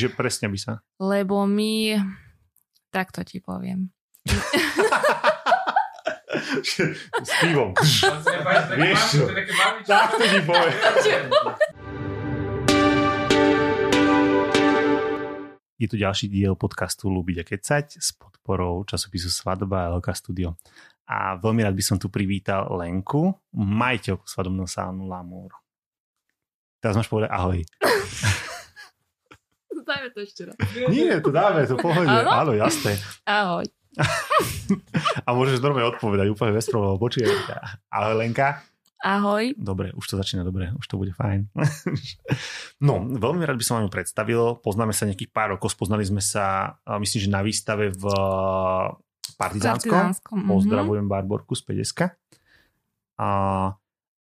Čiže presne by sa. Lebo my, takto ti poviem. S pivom. Vieš čo? Takto ti poviem. Je tu ďalší diel podcastu Lúbiť a kecať s podporou časopisu Svadba a LK Studio. A veľmi rád by som tu privítal Lenku, majiteľku svadobného sánu Lamour. Teraz máš povedať ahoj. Dajme to ešte raz. Nie, to dáme, to pohode. Áno? Áno, jasné. Ahoj. A môžeš normálne odpovedať úplne bez problémov. Počujem. Ahoj Lenka. Ahoj. Dobre, už to začína dobre, už to bude fajn. no, veľmi rád by som vám ju predstavil. Poznáme sa nejakých pár rokov, spoznali sme sa, myslím, že na výstave v Partizánskom. Partizánskom, mhm. Pozdravujem Barborku z PDSK. A,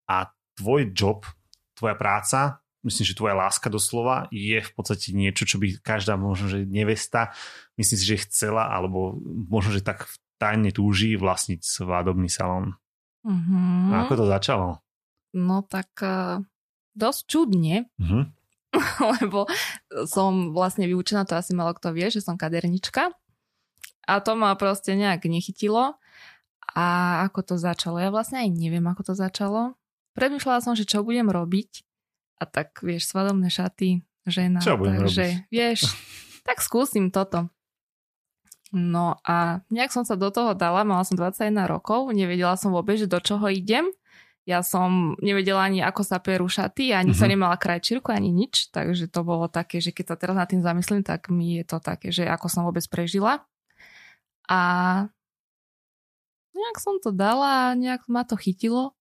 a tvoj job, tvoja práca, myslím, že tvoja láska doslova je v podstate niečo, čo by každá možno, že nevesta, myslím si, že chcela, alebo možno, že tak tajne túži vlastniť svadobný salón. Mhm. A ako to začalo? No tak uh, dosť čudne, Mhm. lebo som vlastne vyučená, to asi malo kto vie, že som kadernička. A to ma proste nejak nechytilo. A ako to začalo? Ja vlastne aj neviem, ako to začalo. Premýšľala som, že čo budem robiť. A tak, vieš, svadobné šaty, žena. Čo budem takže, vieš, tak skúsim toto. No a nejak som sa do toho dala, mala som 21 rokov, nevedela som vôbec, že do čoho idem. Ja som nevedela ani, ako sa perú šaty, ani mm-hmm. som nemala krajčírku, ani nič, takže to bolo také, že keď sa teraz nad tým zamyslím, tak mi je to také, že ako som vôbec prežila. A nejak som to dala nejak ma to chytilo.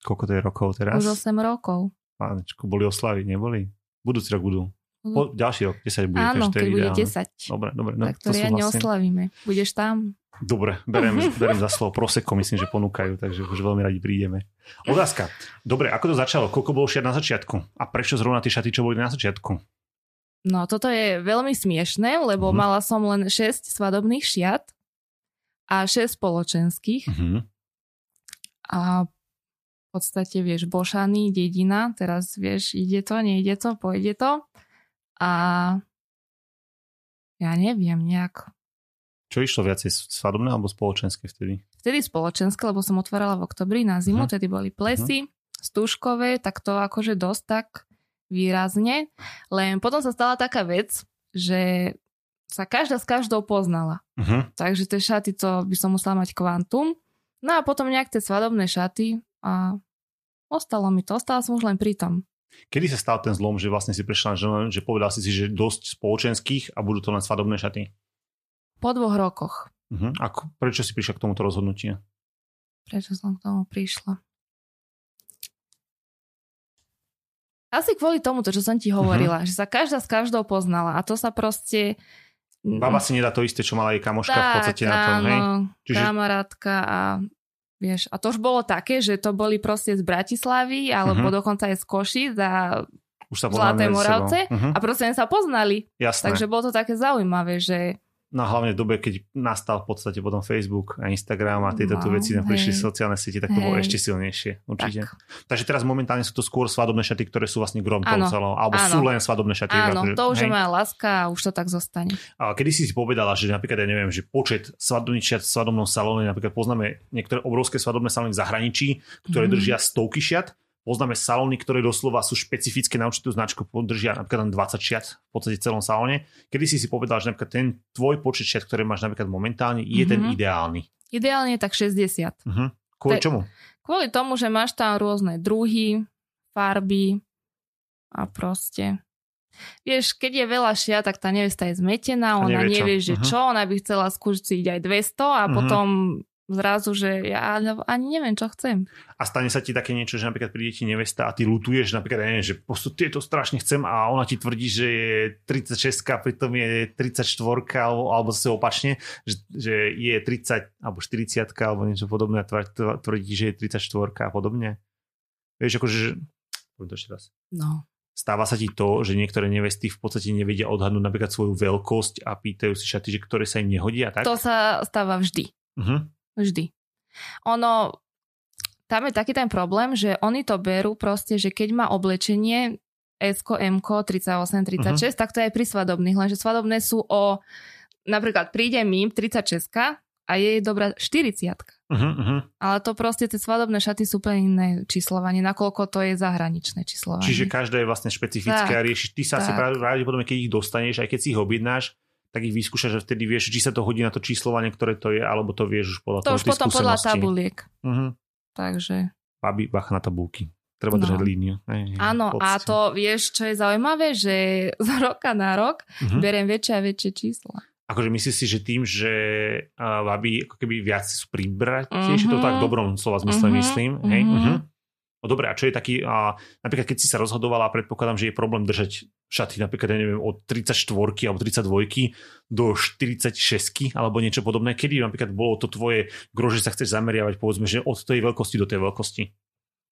Koľko to je rokov teraz? Už 8 rokov. Pánečku, boli oslavy, neboli? Budúci rok budú. Po, ďalší rok, 10 bude. Áno, to keď bude ideálne. 10. Dobre, dobre. No, tak to riadne oslavíme. Budeš tam? Dobre, berem, berem za slovo Prosecco, myslím, že ponúkajú, takže už veľmi radi prídeme. Otázka. Dobre, ako to začalo? Koľko bolo šiat na začiatku? A prečo zrovna tie šaty, čo boli na začiatku? No toto je veľmi smiešné, lebo Mhm. mala som len 6 svadobných šiat a 6 spoločenských. Mhm. A v podstate, vieš, Bošany, dedina, teraz vieš, ide to, nejde to, pôjde to. A ja neviem, nejak Čo išlo viacej, svadobné alebo spoločenské vtedy? vtedy spoločenské, lebo som otvárala v oktobri na zimu, Mhm. tedy boli plesy, stúžkové, tak to akože dosť tak výrazne. Len potom sa stala taká vec, že sa každá s každou poznala. Uh-huh. Takže tie šaty, to by som musela mať kvantum. No a potom nejak tie svadobné šaty a ostalo mi to, ostala som už len pri tom. Kedy sa stal ten zlom, že vlastne si prešla, že, že povedal si si, že dosť spoločenských a budú to len svadobné šaty? Po dvoch rokoch. Uh-huh. A prečo si prišla k tomuto rozhodnutiu? Prečo som k tomu prišla? Asi kvôli tomuto, čo som ti hovorila, že sa každá s každou poznala a to sa proste... Baba si nedá to isté, čo mala jej kamoška v podstate na tom, hej? Čiže- kamarátka a vieš, a to už bolo také, že to boli proste z Bratislavy alebo Mhm. dokonca aj z Košic a Už sa Zlaté. Moravce Uh-huh. a proste sa poznali. Jasné. Takže bolo to také zaujímavé, že No a hlavne v dobe, keď nastal v podstate potom Facebook a Instagram a tieto tu No, veci, na prišli sociálne siete, tak to bolo ešte silnejšie, určite. tak. Takže teraz momentálne sú to skôr svadobné šaty, ktoré sú vlastne grom toho celého, alebo áno. sú len svadobné šaty. Áno, akože, to už je moja láska a už to tak zostane. A kedy si si povedala, že napríklad, ja neviem, že počet svadobných šiat v svadobnom salóne, napríklad poznáme niektoré obrovské svadobné salóny v zahraničí, ktoré Mhm. držia stovky šiat, poznáme salóny, ktoré doslova sú špecifické na určitú značku, držia napríklad len 20 šiat v podstate v celom salóne. Kedy si si povedal, že napríklad ten tvoj počet šiat, ktoré máš napríklad momentálne, je ten Mhm. ideálny? Ideálne tak 60. Uh-huh. Kvôli To je- čomu? Kvôli tomu, že máš tam rôzne druhy, farby a proste... Vieš, keď je veľa šia, tak tá nevesta je zmetená, ona nevie čo. nevie, že Mhm. čo, ona by chcela skúsiť aj 200 a Mhm. potom zrazu, že ja ani neviem, čo chcem. A stane sa ti také niečo, že napríklad príde ti nevesta a ty lutuješ, napríklad, ja neviem, že prosto tieto strašne chcem a ona ti tvrdí, že je 36 a pritom je 34 alebo, alebo zase opačne, že, že je 30 alebo 40 alebo niečo podobné a tvr- tvrdí, že je 34 a podobne. Vieš, akože, že... Poviem to ešte raz. No. Stáva sa ti to, že niektoré nevesty v podstate nevedia odhadnúť napríklad svoju veľkosť a pýtajú si šaty, že ktoré sa im nehodia, tak? To sa stáva vždy. Uh-huh. Vždy. Ono, tam je taký ten problém, že oni to berú proste, že keď má oblečenie S, M, 38, 36, uh-huh. tak to je aj pri svadobných, lenže svadobné sú o, napríklad príde mi 36 a je jej dobrá 40 uh-huh, uh-huh. Ale to proste, tie svadobné šaty sú úplne iné číslovanie, nakoľko to je zahraničné číslovanie. Čiže každé je vlastne špecifické tak, a riešiš, ty sa tak. asi pravdepodobne, keď ich dostaneš, aj keď si ich objednáš, tak ich vyskúšaš, že vtedy vieš, či sa to hodí na to číslovanie, ktoré to je, alebo to vieš už podľa to toho, už potom podľa tabuliek. Uh-huh. Takže... Babi, bacha na tabulky. Treba držať no. líniu. Áno, a to vieš, čo je zaujímavé, že z roka na rok uh-huh. beriem väčšie a väčšie čísla akože myslíš si, že tým, že uh, aby ako keby viac sú pribrať, uh-huh. to tak v dobrom slova zmysle uh-huh. myslím, hej? Uh-huh. No dobré, a čo je taký, uh, napríklad keď si sa rozhodovala, predpokladám, že je problém držať šaty napríklad, ja neviem, od 34 alebo 32 do 46 alebo niečo podobné. Kedy napríklad bolo to tvoje gro, že sa chceš zameriavať, povedzme, že od tej veľkosti do tej veľkosti?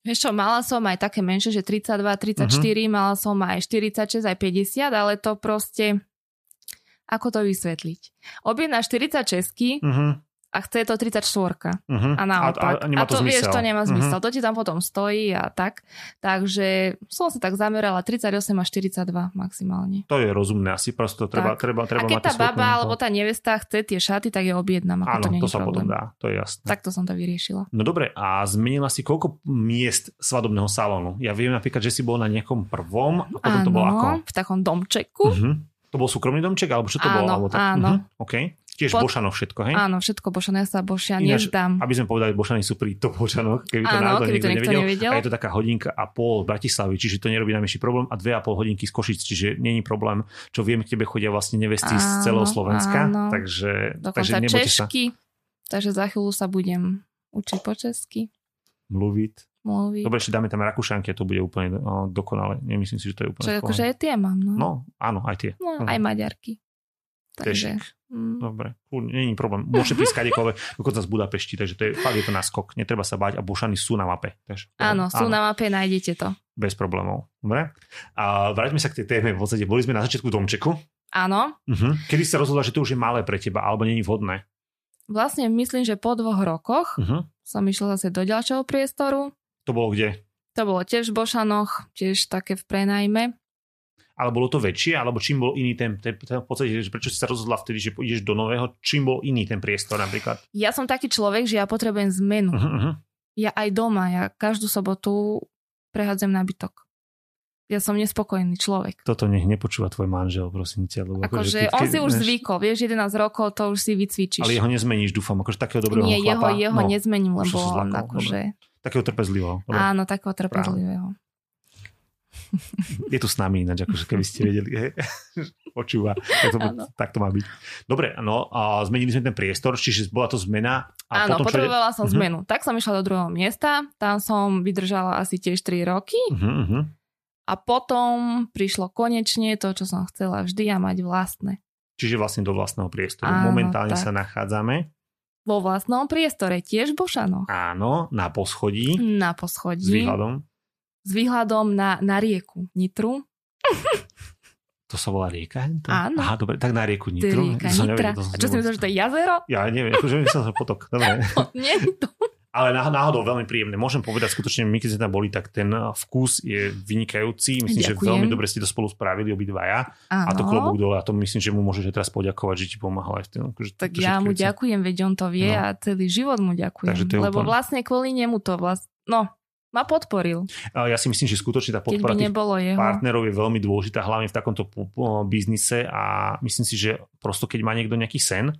Vieš čo, mala som aj také menšie, že 32, 34, uh-huh. mala som aj 46, aj 50, ale to proste ako to vysvetliť? Objedná 46 uh-huh. A chce to 34 uh-huh. a naopak. A, a, a to zmysel. vieš, to nemá mhm. zmysel. Uh-huh. To ti tam potom stojí a tak. Takže som sa tak zamerala 38 a 42 maximálne. To je rozumné, asi prosto treba, tak. treba, treba A keď tá baba alebo tá nevesta chce tie šaty, tak je objednám. Áno, to, to sa potom dá, to je jasné. Takto som to vyriešila. No dobre, a zmenila si koľko miest svadobného salónu? Ja viem napríklad, že si bol na nejakom prvom a potom Áno, to bolo ako? v takom domčeku. Uh-huh. To bol súkromný domček, alebo čo to áno, bolo? Alebo tak? Áno, uh-huh. OK. Tiež Pod... Bošano všetko, hej? Áno, všetko Bošano, ja sa Bošia Ináč, nezdám. Aby sme povedali, Bošany sú pri to Bošanoch, keby to áno, náhodou keby to niekto nevedel. nevedel. A je to taká hodinka a pol v Bratislavy, čiže to nerobí najmenší problém a dve a pol hodinky z Košic, čiže není problém. Čo viem, k tebe chodia vlastne nevesty áno, z celého Slovenska, áno. takže, Dokonca takže češky, sa. takže za chvíľu sa budem učiť po česky. Mluviť mluví. Dobre, ešte dáme tam Rakúšanky a to bude úplne uh, dokonale. Nemyslím si, že to je úplne Čo, akože aj tie mám, no. No, áno, aj tie. No, aj Maďarky. Takže... Mm. Dobre, není problém. Môžete prísť kadekoľvek, dokonca z Budapešti, takže to je, fakt je to naskok. Netreba sa báť a Bošany sú na mape. Takže, áno, sú áno. na mape, nájdete to. Bez problémov. Dobre. A vráťme sa k tej téme. V podstate boli sme na začiatku domčeku. Áno. Uh-huh. Kedy sa rozhodla, že to už je malé pre teba, alebo není vhodné? Vlastne myslím, že po dvoch rokoch uh-huh. som išla zase do ďalšieho priestoru. To bolo kde? To bolo tiež v Bošanoch, tiež také v prenajme ale bolo to väčšie, alebo čím bol iný ten, ten, ten v podstate, že prečo si sa rozhodla vtedy, že ideš do nového, čím bol iný ten priestor napríklad? Ja som taký človek, že ja potrebujem zmenu. Uh-huh, uh-huh. Ja aj doma, ja každú sobotu prehadzem nábytok. Ja som nespokojný človek. Toto nech nepočúva tvoj manžel, prosím ťa. Akože, akože on si už než... zvykol, vieš, 11 rokov to už si vycvičíš. Ale jeho nezmeníš, dúfam, akože takého dobrého Nie, chlapa. jeho, jeho no, nezmením, lebo on akože... Takého trpezlivého. Dobre. Áno, takého trpezlivého. Je tu s nami ináč, akože keby ste vedeli, hej, počúva, tak to, tak to má byť. Dobre, no a zmenili sme ten priestor, čiže bola to zmena. A Áno, potom, potrebovala čo... som uh-huh. zmenu. Tak som išla do druhého miesta, tam som vydržala asi tiež 3 roky. Uh-huh, uh-huh. A potom prišlo konečne to, čo som chcela vždy a mať vlastné. Čiže vlastne do vlastného priestoru. Áno, Momentálne tak. sa nachádzame vo vlastnom priestore, tiež v Bošanoch. Áno, na poschodí. Na poschodí. S výhľadom s výhľadom na, na rieku Nitru. To sa volá rieka? To... Áno. Aha, dobre, tak na rieku Nitru. Rieka Nitra. Neviem, A čo si myslíš, že to je jazero? Ja neviem, akože myslel som potok. Dobre. Nie to. Ale náhodou veľmi príjemné. Môžem povedať, skutočne my keď sme tam boli, tak ten vkus je vynikajúci. Myslím, Ďakujem. že veľmi dobre ste to spolu spravili obidvaja. Áno. A to klobúk dole. A to myslím, že mu môžete teraz poďakovať, že ti pomáhal aj v tom. Akože, tak ja mu veci. ďakujem, veď on to vie no. a celý život mu ďakujem. Lebo úplne... vlastne kvôli nemu to vlastne... No, ma podporil. Ja si myslím, že skutočne tá podpora tých jeho. partnerov je veľmi dôležitá, hlavne v takomto biznise a myslím si, že prosto keď má niekto nejaký sen,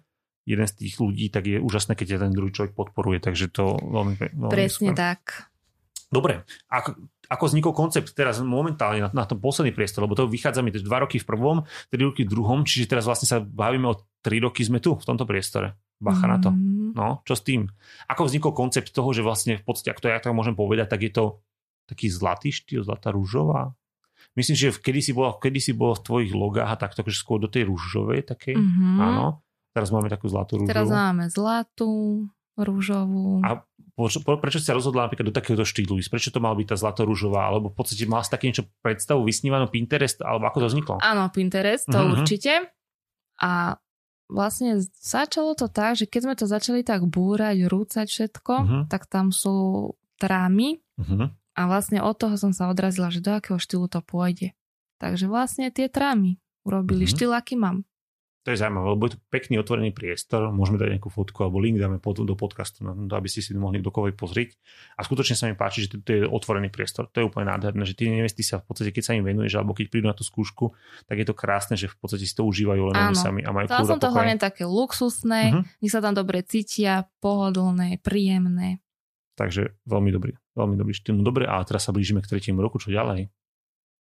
jeden z tých ľudí, tak je úžasné, keď ten druhý človek podporuje, takže to veľmi... veľmi Presne super. tak. Dobre, ako, ako vznikol koncept teraz momentálne na, na tom posledný priestor, lebo to vychádza mi dva roky v prvom, tri roky v druhom, čiže teraz vlastne sa bavíme o tri roky sme tu, v tomto priestore. Bacha mm. na to. Mhm. No, čo s tým? Ako vznikol koncept toho, že vlastne v podstate, ak to ja tak môžem povedať, tak je to taký zlatý štýl, zlatá rúžová? Myslím, že kedy si bolo, kedy si bolo v tvojich logách a takto, že skôr do tej rúžovej takej, mm-hmm. áno. Teraz máme takú zlatú rúžovú. Teraz máme zlatú, rúžovú. A prečo, prečo si sa rozhodla napríklad do takéhoto štýlu ísť? Prečo to mal byť tá zlato-rúžová? Alebo v podstate mal si také niečo predstavu, vysnívanú Pinterest? Alebo ako to vzniklo? Áno, Pinterest, to mm-hmm. určite. A vlastne začalo to tak, že keď sme to začali tak búrať, rúcať všetko, uh-huh. tak tam sú trámy, uh-huh. A vlastne od toho som sa odrazila, že do akého štýlu to pôjde. Takže vlastne tie trámy urobili Mhm. štýl, aký mám. To je zaujímavé, lebo je to pekný otvorený priestor, môžeme dať nejakú fotku alebo link dáme pod, do podcastu, na to, aby ste si to mohli kdokoľvek pozrieť. A skutočne sa mi páči, že to, je otvorený priestor. To je úplne nádherné, že tie nevesty sa v podstate, keď sa im venuješ alebo keď prídu na tú skúšku, tak je to krásne, že v podstate si to užívajú len oni sami a majú Dala kľud a som to hlavne také luxusné, Mhm. nech sa tam dobre cítia, pohodlné, príjemné. Takže veľmi dobrý, veľmi dobrý štýl. No dobre, a teraz sa blížime k tretiemu roku, čo ďalej?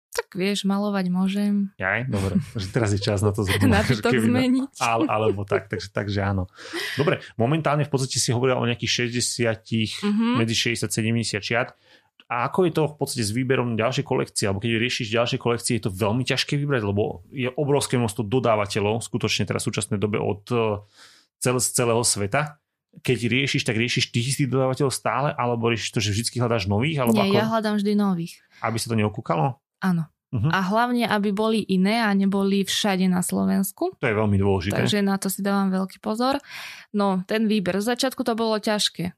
Tak vieš, malovať môžem, Jaj, dobre, že teraz je čas na to zrovna. na to keby na- zmeniť. Ale, alebo tak, takže, takže áno. Dobre, momentálne v podstate si hovorila o nejakých 60, Mhm. medzi 60-70 šiat. A ako je to v podstate s výberom ďalšej kolekcie, alebo keď riešiš ďalšie kolekcie, je to veľmi ťažké vybrať, lebo je obrovské množstvo dodávateľov, skutočne teraz v súčasnej dobe od eh, cel, z celého sveta. Keď riešiš, tak riešiš tých istých dodávateľov stále, alebo riešiš to, že vždy hľadáš nových, alebo Nie, ako, ja hľadám vždy nových. aby sa to neokúkalo? Áno. Mhm. A hlavne, aby boli iné a neboli všade na Slovensku. To je veľmi dôležité. Takže na to si dávam veľký pozor. No, ten výber. Z začiatku to bolo ťažké.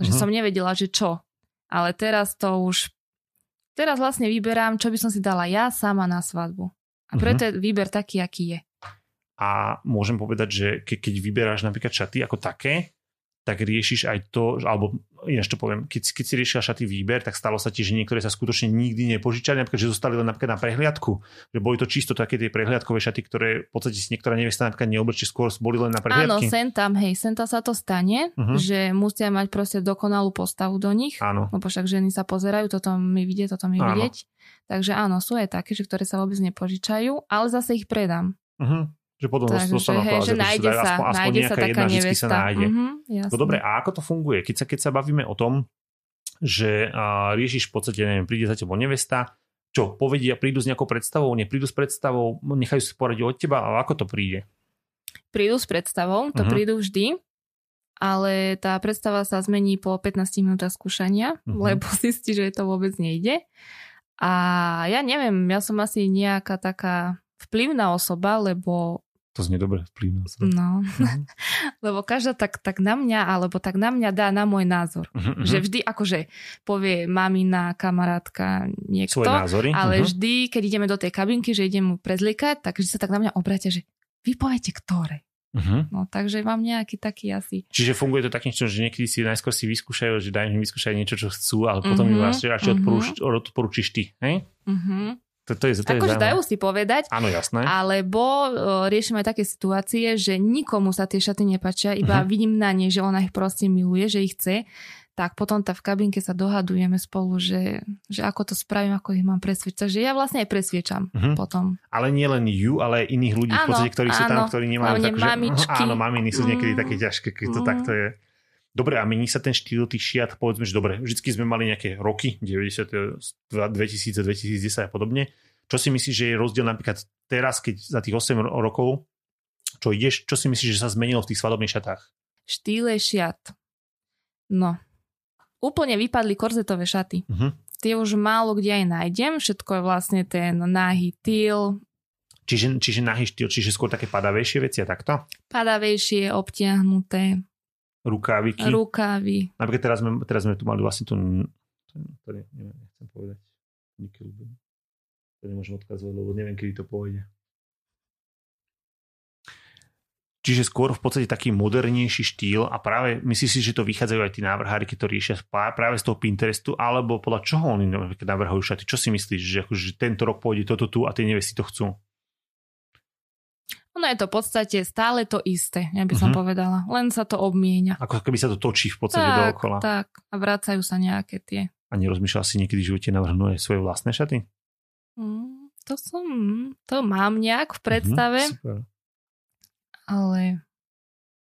Že Mhm. som nevedela, že čo. Ale teraz to už... Teraz vlastne vyberám, čo by som si dala ja sama na svadbu. A Mhm. preto je výber taký, aký je. A môžem povedať, že ke, keď vyberáš napríklad šaty ako také, tak riešiš aj to, alebo ináč to poviem, keď, keď si riešila šaty výber, tak stalo sa ti, že niektoré sa skutočne nikdy nepožičali, napríklad, že zostali len napríklad na prehliadku. Že boli to čisto také tie prehliadkové šaty, ktoré v podstate si niektorá nevesta napríklad neoblečie, skôr boli len na Áno, prehliadky. sem tam, hej, sem tam sa to stane, Mhm. že musia mať proste dokonalú postavu do nich. Áno. Lebo však ženy sa pozerajú, toto mi vidie, toto mi Áno. vidieť. Takže áno, sú aj také, že ktoré sa vôbec nepožičajú, ale zase ich predám. Mhm. Že potom Takže, dostanú hej, že dajú, nájde aspoň, sa, aspoň nájde sa nejaká taká jedna nevesta. sa nájde. Mhm, jasné. No dobre, a ako to funguje? Keď sa, keď sa bavíme o tom, že a, riešiš v podstate, neviem, príde za tebou nevesta, čo povedia, prídu s nejakou predstavou, neprídu s predstavou, nechajú si poradiť od teba, ale ako to príde? Prídu s predstavou, to Mhm. prídu vždy, ale tá predstava sa zmení po 15 minútach skúšania, Mhm. lebo zistí, že to vôbec nejde. A ja neviem, ja som asi nejaká taká vplyvná osoba, lebo To znie dobre, vplyvná osoba. no, Mhm. lebo každá tak, tak na mňa, alebo tak na mňa dá na môj názor. Mhm, Že vždy akože povie mamina, kamarátka, niekto, Svoje názory. ale Mhm. vždy, keď ideme do tej kabinky, že idem mu prezliekať, tak vždy sa tak na mňa obrátia, že vy poviete ktoré. Mhm. No takže mám nejaký taký asi. Čiže funguje to takým, že niekedy si najskôr si vyskúšajú, že dajú im vyskúšať niečo, čo chcú, ale potom Mhm, im radšej radšej odporúč- odporúčiš ty. Hej? Uh-huh. To, to je, to Akože dajú si povedať, Áno, jasné. alebo uh, riešime aj také situácie, že nikomu sa tie šaty nepačia, iba Mhm. vidím na nej, že ona ich proste miluje, že ich chce, tak potom tá v kabinke sa dohadujeme spolu, že, že ako to spravím, ako ich mám presviečať. Takže ja vlastne aj presviečam Mhm. potom. Ale nie len ju, ale aj iných ľudí, v Áno, podstate, ktorí sú tam, áno. ktorí nemajú Hlavne tak, že... mamičky. Áno, maminy sú niekedy Mm. také ťažké, keď to Mm. takto je. Dobre, a mení sa ten štýl tých šiat, povedzme, že dobre, vždycky sme mali nejaké roky, 90, 2000, 2010 a podobne. Čo si myslíš, že je rozdiel napríklad teraz, keď za tých 8 ro- rokov, čo ideš, čo si myslíš, že sa zmenilo v tých svadobných šatách? Štýle šiat. No. Úplne vypadli korzetové šaty. Mhm. Tie už málo kde aj nájdem. Všetko je vlastne ten nahý tyl, Čiže, čiže nahý štýl, čiže skôr také padavejšie veci a takto? padavejšie, obtiahnuté, Rukáviky? rukávy. Napríklad teraz sme, teraz sme tu mali vlastne tu... To ne, neviem, nechcem povedať. Nickelback. To nemôžem odkazovať, lebo neviem, kedy to pôjde. Čiže skôr v podstate taký modernejší štýl a práve myslíš si, že to vychádzajú aj tí návrhári, keď to riešia práve z toho Pinterestu, alebo podľa čoho oni napríklad navrhujú šaty? Čo si myslíš, že, akože, že tento rok pôjde toto tu a tie nevesty to chcú? Ono je to v podstate stále to isté, ja by som Mhm. povedala. Len sa to obmienia. Ako keby sa to točí v podstate Tak, dookola. tak. A vracajú sa nejaké tie. A nerozmýšľal si niekedy v živote navrhnúť svoje vlastné šaty? Mm, to som, to mám nejak v predstave, Mhm, super. ale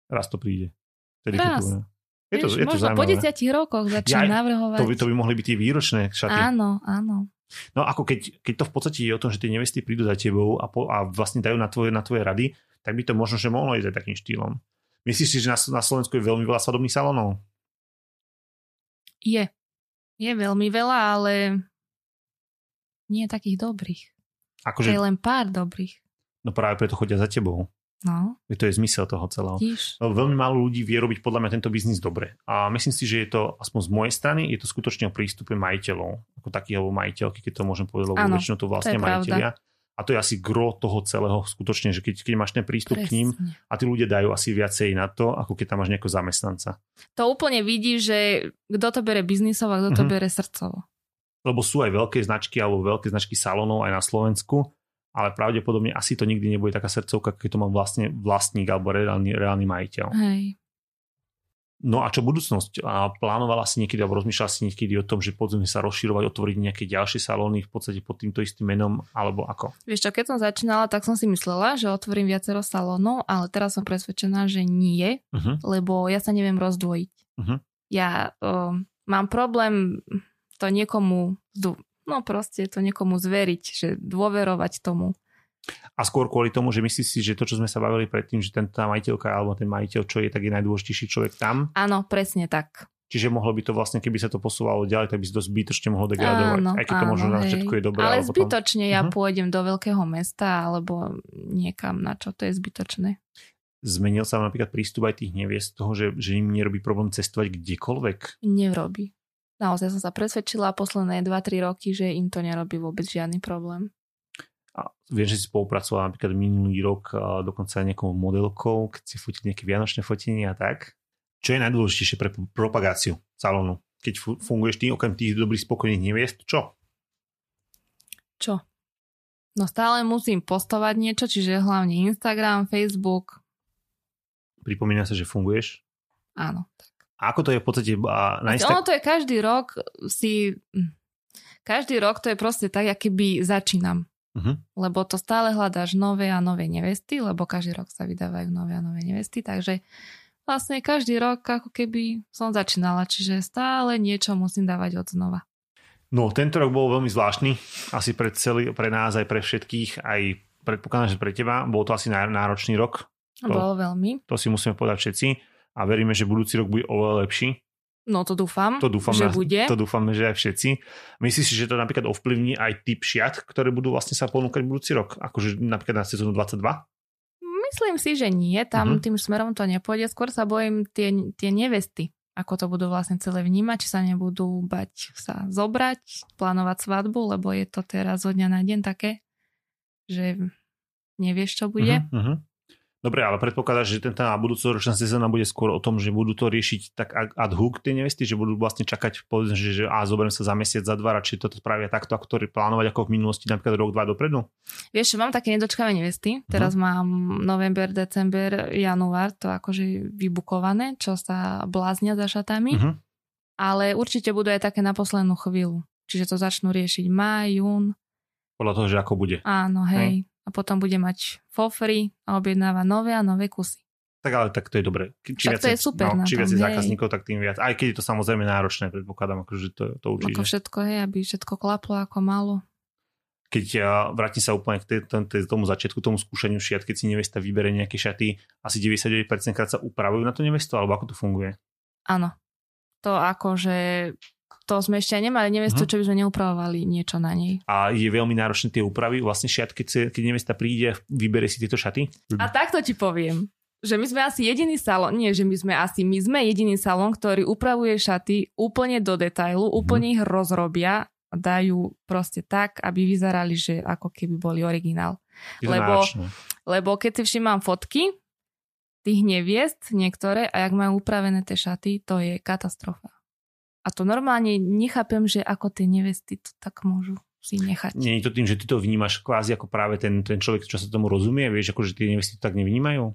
Raz to príde. Vtedy Raz. Je to, vieš, je to možno po zaujímavé. desiatich rokoch Jaj, začnem navrhovať. To by, to by mohli byť tie výročné šaty. Áno, áno. No ako keď, keď to v podstate je o tom, že tie nevesty prídu za tebou a, po, a vlastne dajú na tvoje, na tvoje rady, tak by to možno, že mohlo ísť aj takým štýlom. Myslíš si, že na, na Slovensku je veľmi veľa svadobných salónov? Je. Je veľmi veľa, ale nie takých dobrých. Akože, Je len pár dobrých. no práve preto chodia za tebou. No, To je zmysel toho celého. vidíš. Veľmi málo ľudí vie robiť podľa mňa tento biznis dobre. A myslím si, že je to, aspoň z mojej strany, je to skutočne o prístupe majiteľov, ako takých alebo majiteľky, keď to môžem povedať, lebo väčšinou to vlastne to pravda. majiteľia. A to je asi gro toho celého skutočne, že keď, keď máš ten prístup k ním Presne. a tí ľudia dajú asi viacej na to, ako keď tam máš nejakého zamestnanca. To úplne vidí, že kto to bere biznisov a kto to Mhm. bere srdcovo. Lebo sú aj veľké značky alebo veľké značky salónov aj na Slovensku, ale pravdepodobne asi to nikdy nebude taká srdcovka, keď to má vlastne vlastník alebo reálny, reálny majiteľ. Hej. No a čo budúcnosť? A plánovala si niekedy, alebo rozmýšľala si niekedy o tom, že poďme sa rozširovať, otvoriť nejaké ďalšie salóny v podstate pod týmto istým menom, alebo ako? Vieš čo, keď som začínala, tak som si myslela, že otvorím viacero salónov, ale teraz som presvedčená, že nie, Uh-huh. lebo ja sa neviem rozdvojiť. Mhm. Ja um, mám problém to niekomu, zdu- no proste to niekomu zveriť, že dôverovať tomu. A skôr kvôli tomu, že myslíš si, že to, čo sme sa bavili predtým, že ten, tá majiteľka alebo ten majiteľ, čo je, tak je najdôležitejší človek tam. Áno, presne tak. Čiže mohlo by to vlastne, keby sa to posúvalo ďalej, tak by si to zbytočne mohlo degradovať. Áno, Aj keď to áno, možno na všetko je dobré. Ale ale potom... zbytočne ja Mhm. pôjdem do veľkého mesta alebo niekam na čo, to je zbytočné. Zmenil sa napríklad prístup aj tých neviest toho, že, že im nerobí problém cestovať kdekoľvek. Nerobí. Naozaj som sa presvedčila posledné 2-3 roky, že im to nerobí vôbec žiadny problém. A viem, že si spolupracoval napríklad minulý rok dokonca aj nejakou modelkou, keď si fotil nejaké vianočné fotenie a tak. Čo je najdôležitejšie pre propagáciu salónu? Keď fu- funguješ ty okrem tých dobrých spokojných neviest, čo? Čo? No stále musím postovať niečo, čiže hlavne Instagram, Facebook. Pripomína sa, že funguješ? Áno. A ako to je v podstate a, Ono to je každý rok si... hm, Každý rok to je proste tak, aký by začínam. Mhm. Lebo to stále hľadáš nové a nové nevesty, lebo každý rok sa vydávajú nové a nové nevesty, takže vlastne každý rok ako keby som začínala, čiže stále niečo musím dávať od znova. No, tento rok bol veľmi zvláštny. Asi pre, celý, pre nás, aj pre všetkých, aj predpokladám, že pre teba. Bol to asi náro- náročný rok. A Bolo veľmi. To si musíme povedať všetci. A veríme, že budúci rok bude oveľa lepší. No to dúfam, To dúfame, že bude. To dúfame, že aj všetci. Myslíš si, že to napríklad ovplyvní aj typ šiat, ktoré budú vlastne sa ponúkať budúci rok? Akože napríklad na sezónu 22? Myslím si, že nie, tam Mhm. tým smerom to nepôjde. Skôr sa bojím tie, tie nevesty, ako to budú vlastne celé vnímať, či sa nebudú bať sa zobrať, plánovať svadbu, lebo je to teraz od dňa na deň také, že nevieš, čo bude. Uh-huh, uh-huh. Dobre, ale predpokladáš, že tá budúcoročná sezóna bude skôr o tom, že budú to riešiť tak ad- hoc tie nevesty, že budú vlastne čakať, povedzme, že, že a zoberiem sa za mesiac, za dva, radšej toto spravia takto, ako to plánovať ako v minulosti, napríklad rok, dva dopredu? Vieš, mám také nedočkavé nevesty. Teraz mám november, december, január, to akože vybukované, čo sa bláznia za šatami. Uh-huh. Ale určite budú aj také na poslednú chvíľu. Čiže to začnú riešiť maj, jún, Podľa toho, že ako bude. áno, hej. A potom bude mať fofry a objednáva nové a nové kusy. Tak ale tak to je dobre. Čím Však to je super no, na čím viac je zákazníkov, tak tým viac. Aj keď je to samozrejme náročné, predpokladám, akože to, to určite. Ako všetko, hej, aby všetko klaplo ako malo. keď ja vrátim sa úplne k tomu začiatku, tomu skúšaniu šiat, keď si nevesta vybere nejaké šaty, asi 99% krát sa upravujú na to nevestu, alebo ako to funguje? Áno. To akože, to sme ešte nemali nevestu, Mhm. čo by sme neupravovali niečo na nej. A je veľmi náročné tie úpravy, vlastne šiat, keď, si, keď nevesta príde, vybere si tieto šaty? A takto ti poviem, že my sme asi jediný salón, nie, že my sme asi, my sme jediný salón, ktorý upravuje šaty úplne do detailu, Mhm. úplne ich rozrobia a dajú proste tak, aby vyzerali, že ako keby boli originál. Je Lebo- náročné. Lebo keď si všimám fotky tých neviest niektoré a jak majú upravené tie šaty, to je katastrofa. A to normálne nechápem, že ako tie nevesty to tak môžu si nechať. Nie je to tým, že ty to vnímaš kvázi ako práve ten, ten človek, čo sa tomu rozumie, vieš, ako že tie nevesty to tak nevnímajú?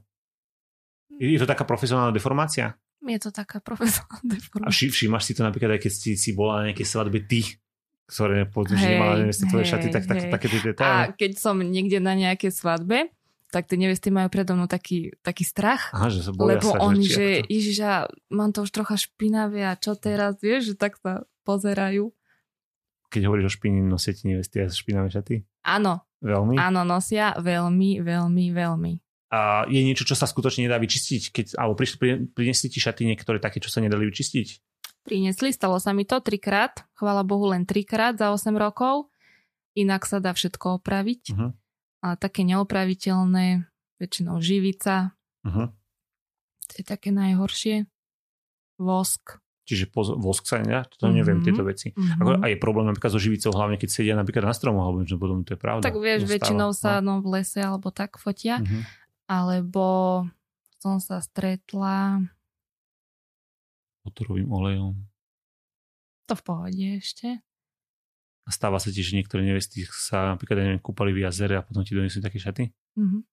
Je to taká profesionálna deformácia? Je to taká profesionálna A deformácia. vši, všímaš si to napríklad aj keď si, si bola na nejakej svadbe ty, ktoré povedzme, že nemala nevesta tvoje šaty, tak, tak, také tie A detaily. keď som niekde na nejakej svadbe, tak tie nevesty majú predo mnou taký, taký strach, Aha, že sa lebo sa, oni, že ako to- ježiš, ja mám to už trocha špinavé a čo teraz, vieš, že tak sa pozerajú. Keď hovoríš o špiní, nosia ti nevesty a špinavé šaty? Áno, Veľmi? áno, nosia veľmi, veľmi, veľmi. A je niečo, čo sa skutočne nedá vyčistiť? Keď, alebo prišli, pri- priniesli ti šaty niektoré také, čo sa nedali vyčistiť? Priniesli, stalo sa mi to trikrát, chvála Bohu len trikrát za 8 rokov, inak sa dá všetko opraviť, Uh-huh. Ale také neopraviteľné, väčšinou živica, Uh-huh. to je také najhoršie. Vosk. Čiže poz- vosk sa nedá? To neviem, Mhm. tieto veci. Mhm. Ako, a je problém napríklad so živicou, hlavne keď sedia napríklad na stromoch, alebo niečo potom, to je pravda. Tak vieš, To väčšinou sa no, v lese alebo tak fotia. No. Mhm. Alebo som sa stretla, Motorovým olejom. to v pohode ešte. Stáva sa ti, že niektoré nevesty sa napríklad, ja neviem, kúpali v jazere a potom ti donesú také šaty? Mhm.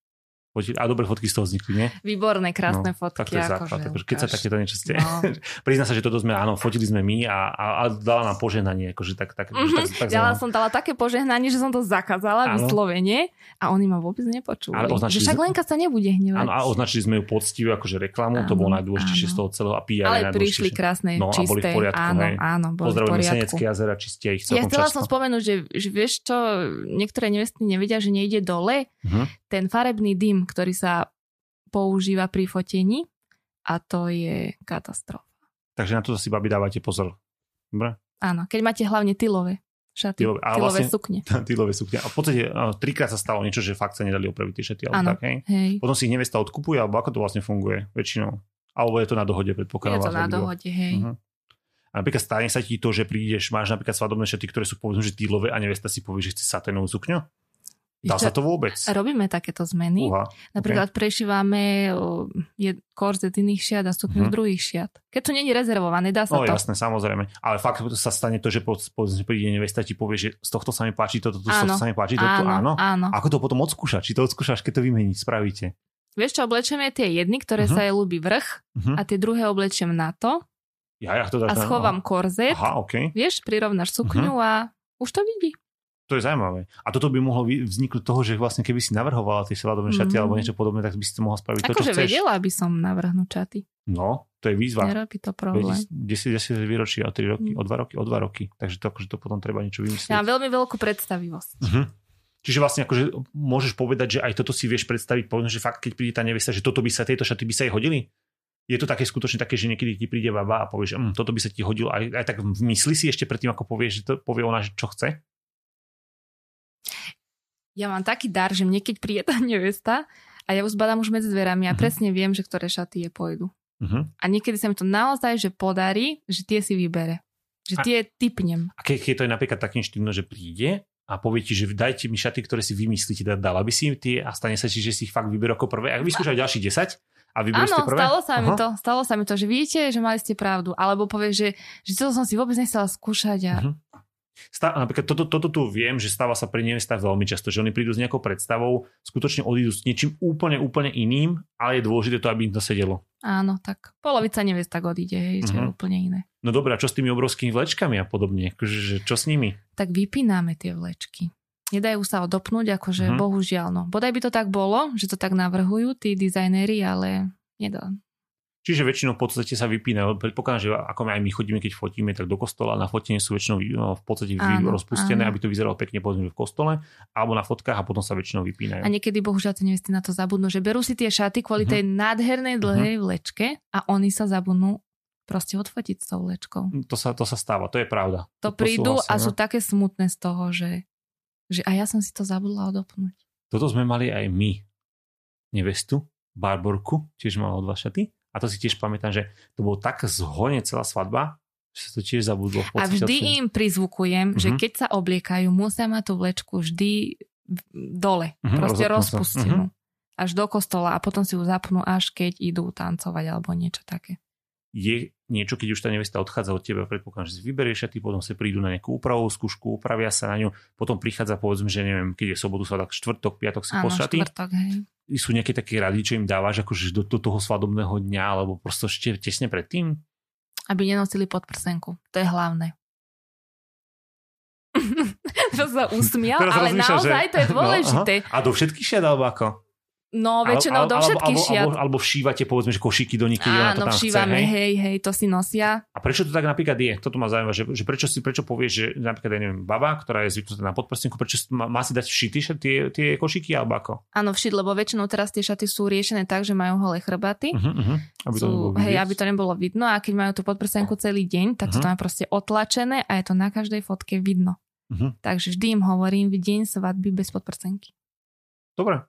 A dobre fotky z toho vznikli, nie? Výborné, krásne No, fotky. Tak to je základ. Akože keď sa takéto niečo ste... No. Prizná sa, že toto sme, áno, fotili sme my a, a, a dala nám požehnanie. Akože tak, tak, Mhm. tak, tak, Dala som dala také požehnanie, že som to zakázala Áno. vyslovene a oni ma vôbec nepočuli. Ale označili Že však Lenka sa nebude hnevať. Áno, a označili sme ju poctivo akože reklamu, to Áno, bolo najdôležitejšie z toho celého a PR Ale prišli krásne, No, a čisté. boli v poriadku, áno, hej. áno, boli v Pozdravujeme poriadku. Senecké jazera, čistia ich Ja chcela často. som spomenúť, že, že vieš čo, niektoré nevesty nevedia, že nejde dole Mhm. Ten farebný dym, ktorý sa používa pri fotení a to je katastrofa. Takže na to si babi dávate pozor. Dobre? Áno, keď máte hlavne tylové šaty, Tylové- tylové, a vlastne- sukne. Týlové sukne. A v podstate uh, trikrát sa stalo niečo, že fakt sa nedali opraviť tie šaty. Alebo tak, hej? Hej, Potom si ich nevesta odkupuje, alebo ako to vlastne funguje väčšinou? Alebo je to na dohode, predpokladám. je to na dohode, hej. Mhm. A napríklad stane sa ti to, že prídeš, máš napríklad svadobné šaty, ktoré sú povedzme, že týlové a nevesta si povie, že chce saténovú sukňu? Dá sa to vôbec? Robíme takéto zmeny. Uha. Napríklad prešívame o, je korzet iných šiat a stupňu z druhých šiat. Keď to není rezervované, dá sa No to. jasné, samozrejme. Ale fakt sa stane to, že po- že príde nevesta ti povie, že z tohto sa mi páči toto, z Áno. tohto sa mi páči toto, áno. áno, áno. Ako to potom odskúšať? Či to odskúšaš, keď to vymeniť, spravíte? Vieš čo, oblečeme tie jedny, ktoré Mhm. sa jej ľúbi vrch Mhm. a tie druhé oblečiem na to Ja, ja to dáš a schovám korzet. Aha, OK. Vieš, prirovnáš sukňu a už to vidí. To je zaujímavé. A toto by mohlo vzniknúť toho, že vlastne keby si navrhovala tie svadobné šaty Mhm. alebo niečo podobné, tak by si to mohla spraviť to, čo Akože chceš. vedela by som navrhnúť čaty. No, to je výzva. Nerobí to problém. 10, 10 výročí o 3 roky, Mm. o 2 roky, o 2 roky. Takže to, akože to potom treba niečo vymyslieť. Ja mám veľmi veľkú predstavivosť. Mhm. Čiže vlastne akože môžeš povedať, že aj toto si vieš predstaviť, povedzme, že fakt, keď príde tá nevesta, že toto by sa, tieto šaty by sa jej hodili? Je to také skutočne také, že niekedy ti príde baba a povie, že hm, toto by sa ti hodilo. Aj, aj tak myslí si ešte predtým, ako povie, že to povie ona, že čo chce? Ja mám taký dar, že mne keď príde tá nevesta a ja už zbadám už medzi dverami a Mhm. presne viem, že ktoré šaty je pôjdu. Uh-huh. A niekedy sa mi to naozaj že podarí, že tie si vybere. Že A- tie typnem. A keď, keď to je napríklad takým štýlom, že príde a povie ti, že dajte mi šaty, ktoré si vymyslíte, teda dala by si im tie a stane sa ti, že si ich fakt vyberú ako prvé. Ak vyskúšajú ďalších 10 a vyberú Áno, ste prvé? stalo sa mi Aha. to. Stalo sa mi to, že vidíte, že mali ste pravdu. Alebo povie, že, že to som si vôbec nechcela skúšať a Mhm. Stá, napríklad toto, toto tu viem, že stáva sa pri nevestách veľmi často, že oni prídu s nejakou predstavou, skutočne odídu s niečím úplne, úplne iným, ale je dôležité to, aby im to sedelo. áno, tak polovica neviest tak odíde, hej, je Mhm. úplne iné. No dobré, a čo s tými obrovskými vlečkami a podobne? Akože, že čo s nimi? Tak vypíname tie vlečky. Nedajú sa odopnúť, akože Mhm. bohužiaľ. No. Bodaj by to tak bolo, že to tak navrhujú tí dizajnéri, ale nedá. Čiže väčšinou v podstate sa vypínajú. Predpokladám, že ako aj my chodíme, keď fotíme, tak do kostola na fotenie sú väčšinou no, v podstate Áno, rozpustené, áno. aby to vyzeralo pekne povedzme v kostole, alebo na fotkách a potom sa väčšinou vypínajú. A niekedy bohužiaľ tie nevesty na to zabudnú, že berú si tie šaty kvôli Mhm. tej nádhernej dlhej vlečke a oni sa zabudnú proste odfotiť s tou vlečkou. To sa, to sa stáva, to je pravda. To prídu a sú súhlasím, no. také smutné z toho, že, že a ja som si to zabudla odopnúť. Toto sme mali aj my. Nevestu, Barborku, tiež mala vás šaty. A to si tiež pamätám, že to bolo tak zhone celá svadba, že sa to tiež zabudlo. A vždy im prizvukujem, že Mhm. keď sa obliekajú, musia mať tú vlečku vždy dole. Mhm, Proste rozpustenú. Až do kostola a potom si ju zapnú, až keď idú tancovať alebo niečo také. je niečo, keď už tá nevesta odchádza od teba, predpokladám, že si vyberieš šaty, potom sa prídu na nejakú úpravu, skúšku, upravia sa na ňu, potom prichádza povedzme, že neviem, keď je sobotu, svadok, štvrtok, piatok si Áno, po šaty. štvrtok, hej. Sú nejaké také rady, čo im dávaš akože do, do toho svadobného dňa, alebo prosto ešte tesne predtým? Aby nenosili podprsenku. To je hlavné. to sa usmial, ale naozaj že- to je dôležité. No, aha. a do všetkých šiat, alebo ako? No, väčšinou do všetkých alebo, šiat. Alebo, alebo všívate, povedzme, že košíky do niekedy, ona to Áno, tam všívame, chce, hej? hej, hej, to si nosia. A prečo to tak napríklad je? Toto ma zaujíma, že, že prečo si prečo povieš, že napríklad, ja neviem, baba, ktorá je zvyknutá na podprstenku, prečo má, má si dať všity tie, tie košíky, alebo ako? Áno, všit, lebo väčšinou teraz tie šaty sú riešené tak, že majú holé chrbaty. Uh-huh, uh-huh. Aby to sú, nebolo hej, aby to nebolo vidno a keď majú tú podprsenku celý deň, tak to Mhm. tam je proste otlačené a je to na každej fotke vidno. Mhm. Takže vždy im hovorím v deň svadby bez podprsenky. Dobre.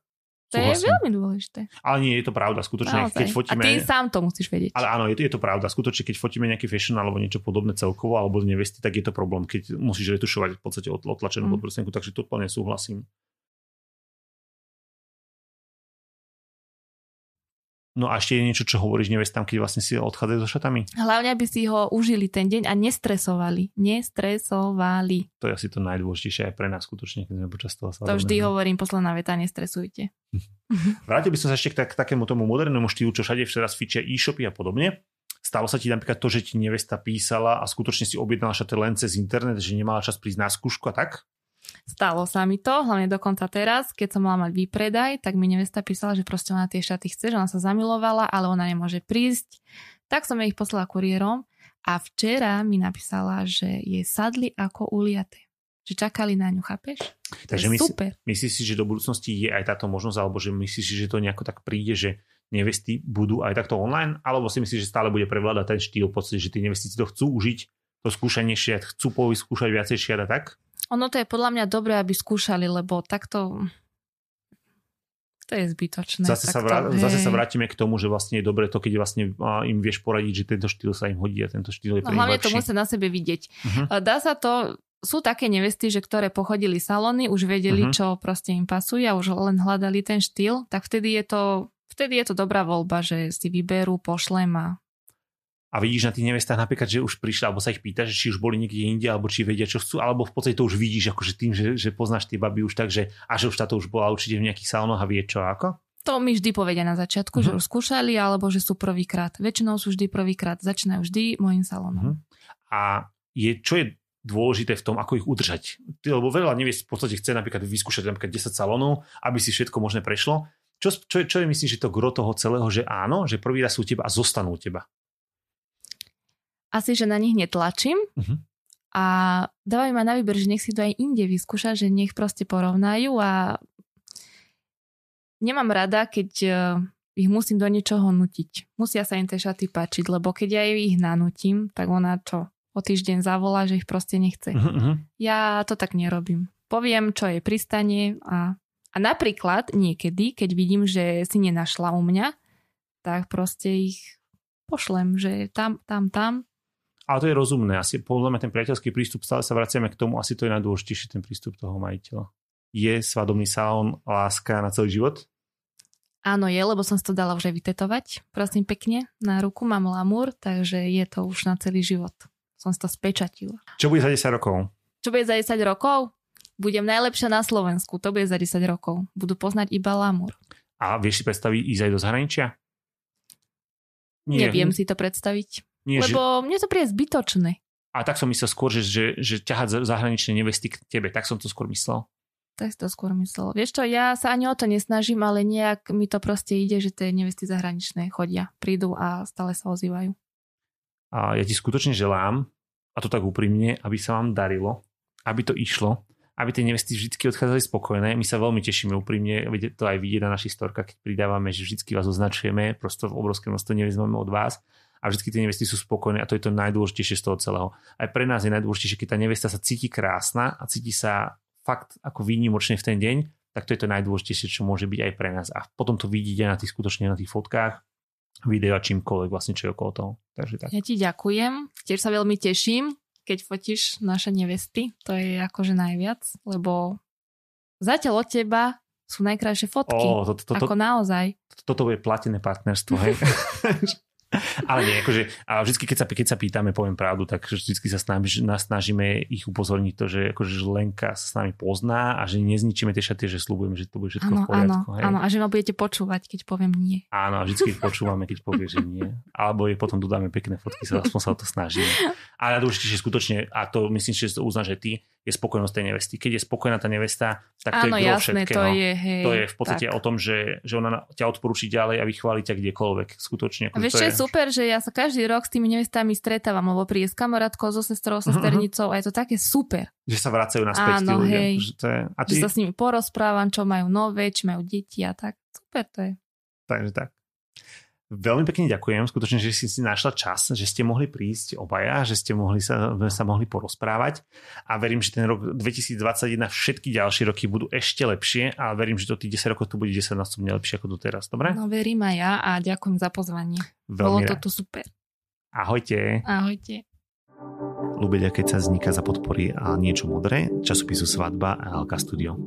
To je veľmi dôležité. Ale nie, je to pravda. Skutočne, Naozaj. keď fotíme... A ty sám to musíš vedieť. Ale áno, je to, je to pravda. Skutočne, keď fotíme nejaký fashion alebo niečo podobné celkovo, alebo nevesty, tak je to problém, keď musíš retušovať v podstate otlačenú mm. podprsenku, takže to úplne súhlasím. No a ešte je niečo, čo hovoríš nevestám, keď vlastne si odchádzajú so šatami? Hlavne, aby si ho užili ten deň a nestresovali. Nestresovali. To je asi to najdôležitejšie aj pre nás skutočne, keď sme počas toho To vždy hovorím, posledná veta, nestresujte. Vrátil by som sa ešte k, tak, k takému tomu modernému štýlu, čo všade teraz fičia e-shopy a podobne. Stalo sa ti napríklad to, že ti nevesta písala a skutočne si objednala šaty len cez internet, že nemala čas prísť na skúšku a tak? Stalo sa mi to, hlavne dokonca teraz, keď som mala mať výpredaj, tak mi nevesta písala, že proste ona tie šaty chce, že ona sa zamilovala, ale ona nemôže prísť. Tak som jej ich poslala kuriérom a včera mi napísala, že je sadli ako uliate. Že čakali na ňu, chápeš? Takže mysl, super. myslíš si, že do budúcnosti je aj táto možnosť, alebo že myslíš si, že to nejako tak príde, že nevesty budú aj takto online, alebo si myslíš, že stále bude prevládať ten štýl, podstate, že tí nevesty si to chcú užiť, to skúšanie šiat, chcú povyskúšať viacej šiat a tak? Ono to je podľa mňa dobré, aby skúšali, lebo takto to je zbytočné. Zase, sa, vrá, zase sa vrátime k tomu, že vlastne je dobre to, keď vlastne im vieš poradiť, že tento štýl sa im hodí a tento štýl je no, hlavne to musia na sebe vidieť. Uh-huh. Dá sa to, sú také nevesty, že ktoré pochodili salóny, už vedeli, uh-huh. čo proste im pasuje a už len hľadali ten štýl, tak vtedy je to, vtedy je to dobrá voľba, že si vyberú, pošlem a a vidíš na tých nevestách napríklad, že už prišli, alebo sa ich pýtaš, či už boli niekde inde, alebo či vedia, čo chcú, alebo v podstate to už vidíš, akože tým, že, že poznáš tie baby už tak, že a že už táto už bola určite v nejakých salónoch a vie čo ako? To mi vždy povedia na začiatku, uh-huh. že mhm. už skúšali, alebo že sú prvýkrát. Väčšinou sú vždy prvýkrát. Začínajú vždy môjim salónom. Uh-huh. A je, čo je dôležité v tom, ako ich udržať? Lebo veľa neviest v podstate chce napríklad vyskúšať napríklad 10 salónov, aby si všetko možné prešlo. Čo, čo, čo je myslíš, že to gro toho celého, že áno, že prvý raz sú u teba a zostanú u teba? Asi, že na nich netlačím uh-huh. a dávajú ma na výber, že nech si to aj inde vyskúša, že nech proste porovnajú a nemám rada, keď uh, ich musím do niečoho nutiť. Musia sa im tie šaty páčiť, lebo keď ja ich nanutím, tak ona čo? O týždeň zavolá, že ich proste nechce. Uh-huh. Ja to tak nerobím. Poviem, čo je pristanie a, a napríklad niekedy, keď vidím, že si nenašla u mňa, tak proste ich pošlem, že tam, tam, tam ale to je rozumné. Asi podľa mňa ten priateľský prístup, stále sa vraciame k tomu, asi to je najdôležitejší ten prístup toho majiteľa. Je svadobný salón láska na celý život? Áno, je, lebo som si to dala už aj vytetovať. Prosím pekne, na ruku mám lamúr, takže je to už na celý život. Som si to spečatila. Čo bude za 10 rokov? Čo bude za 10 rokov? Budem najlepšia na Slovensku, to bude za 10 rokov. Budú poznať iba lamúr. A vieš si predstaviť ísť aj do zahraničia? Nie. Neviem si to predstaviť. Nie, Lebo že... mne to príde zbytočné. A tak som myslel skôr, že, že, že ťahať zahraničné nevesty k tebe. Tak som to skôr myslel. Tak si to skôr myslel. Vieš čo, ja sa ani o to nesnažím, ale nejak mi to proste ide, že tie nevesty zahraničné chodia, prídu a stále sa ozývajú. A ja ti skutočne želám, a to tak úprimne, aby sa vám darilo, aby to išlo, aby tie nevesty vždy odchádzali spokojné. My sa veľmi tešíme úprimne, to aj vidieť na našich storkách, keď pridávame, že vždy vás označujeme, prosto v obrovské množstvo nevezmeme od vás a vždy tie nevesty sú spokojné a to je to najdôležitejšie z toho celého. Aj pre nás je najdôležitejšie, keď tá nevesta sa cíti krásna a cíti sa fakt ako výnimočne v ten deň, tak to je to najdôležitejšie, čo môže byť aj pre nás. A potom to vidíte na tých skutočne na tých fotkách, videa, čímkoľvek, vlastne čo je okolo toho. Takže tak. Ja ti ďakujem, tiež sa veľmi teším, keď fotíš naše nevesty, to je akože najviac, lebo zatiaľ od teba sú najkrajšie fotky. Oh, to, to, to, ako naozaj. Toto bude platené partnerstvo, hej. Ale nie, akože, a vždy, keď sa, keď sa pýtame, poviem pravdu, tak vždy sa snaží, snažíme ich upozorniť to, že akože Lenka sa s nami pozná a že nezničíme tie šaty, že slúbujeme, že to bude všetko áno, v poriadku. Áno, áno, a že ma budete počúvať, keď poviem nie. Áno, a vždy počúvame, keď povie, že nie. Alebo je potom dodáme pekné fotky, sa aspoň sa o to snažíme. Ale najdôležitejšie skutočne, a to myslím, že to uznáš, že ty, je spokojnosť tej nevesty. Keď je spokojná tá nevesta, tak to Áno, je jasné, to je, hej, to je v podstate tak. o tom, že, že ona ťa odporúči ďalej a vychváli ťa kdekoľvek. Skutočne. A vieš, čo je super, že ja sa každý rok s tými nevestami stretávam, lebo príde s kamarátkou, so sestrou, mhm, mhm. sesternicou uh-huh. a je to také super. Že sa vracajú naspäť Áno, tí ľudia. Hej, že, to je, a ty... že sa s nimi porozprávam, čo majú nové, či majú deti a tak. Super to je. Takže tak. Veľmi pekne ďakujem, skutočne, že si si našla čas, že ste mohli prísť obaja, že ste mohli sa, sa mohli porozprávať a verím, že ten rok 2021 všetky ďalšie roky budú ešte lepšie a verím, že to tých 10 rokov tu bude 10 násobne lepšie ako doteraz, dobre? No verím aj ja a ďakujem za pozvanie. Veľmi Bolo to rád. tu super. Ahojte. Ahojte. Lubeďa, keď sa vzniká za podpory a niečo modré, časopisu Svadba a LK Studio.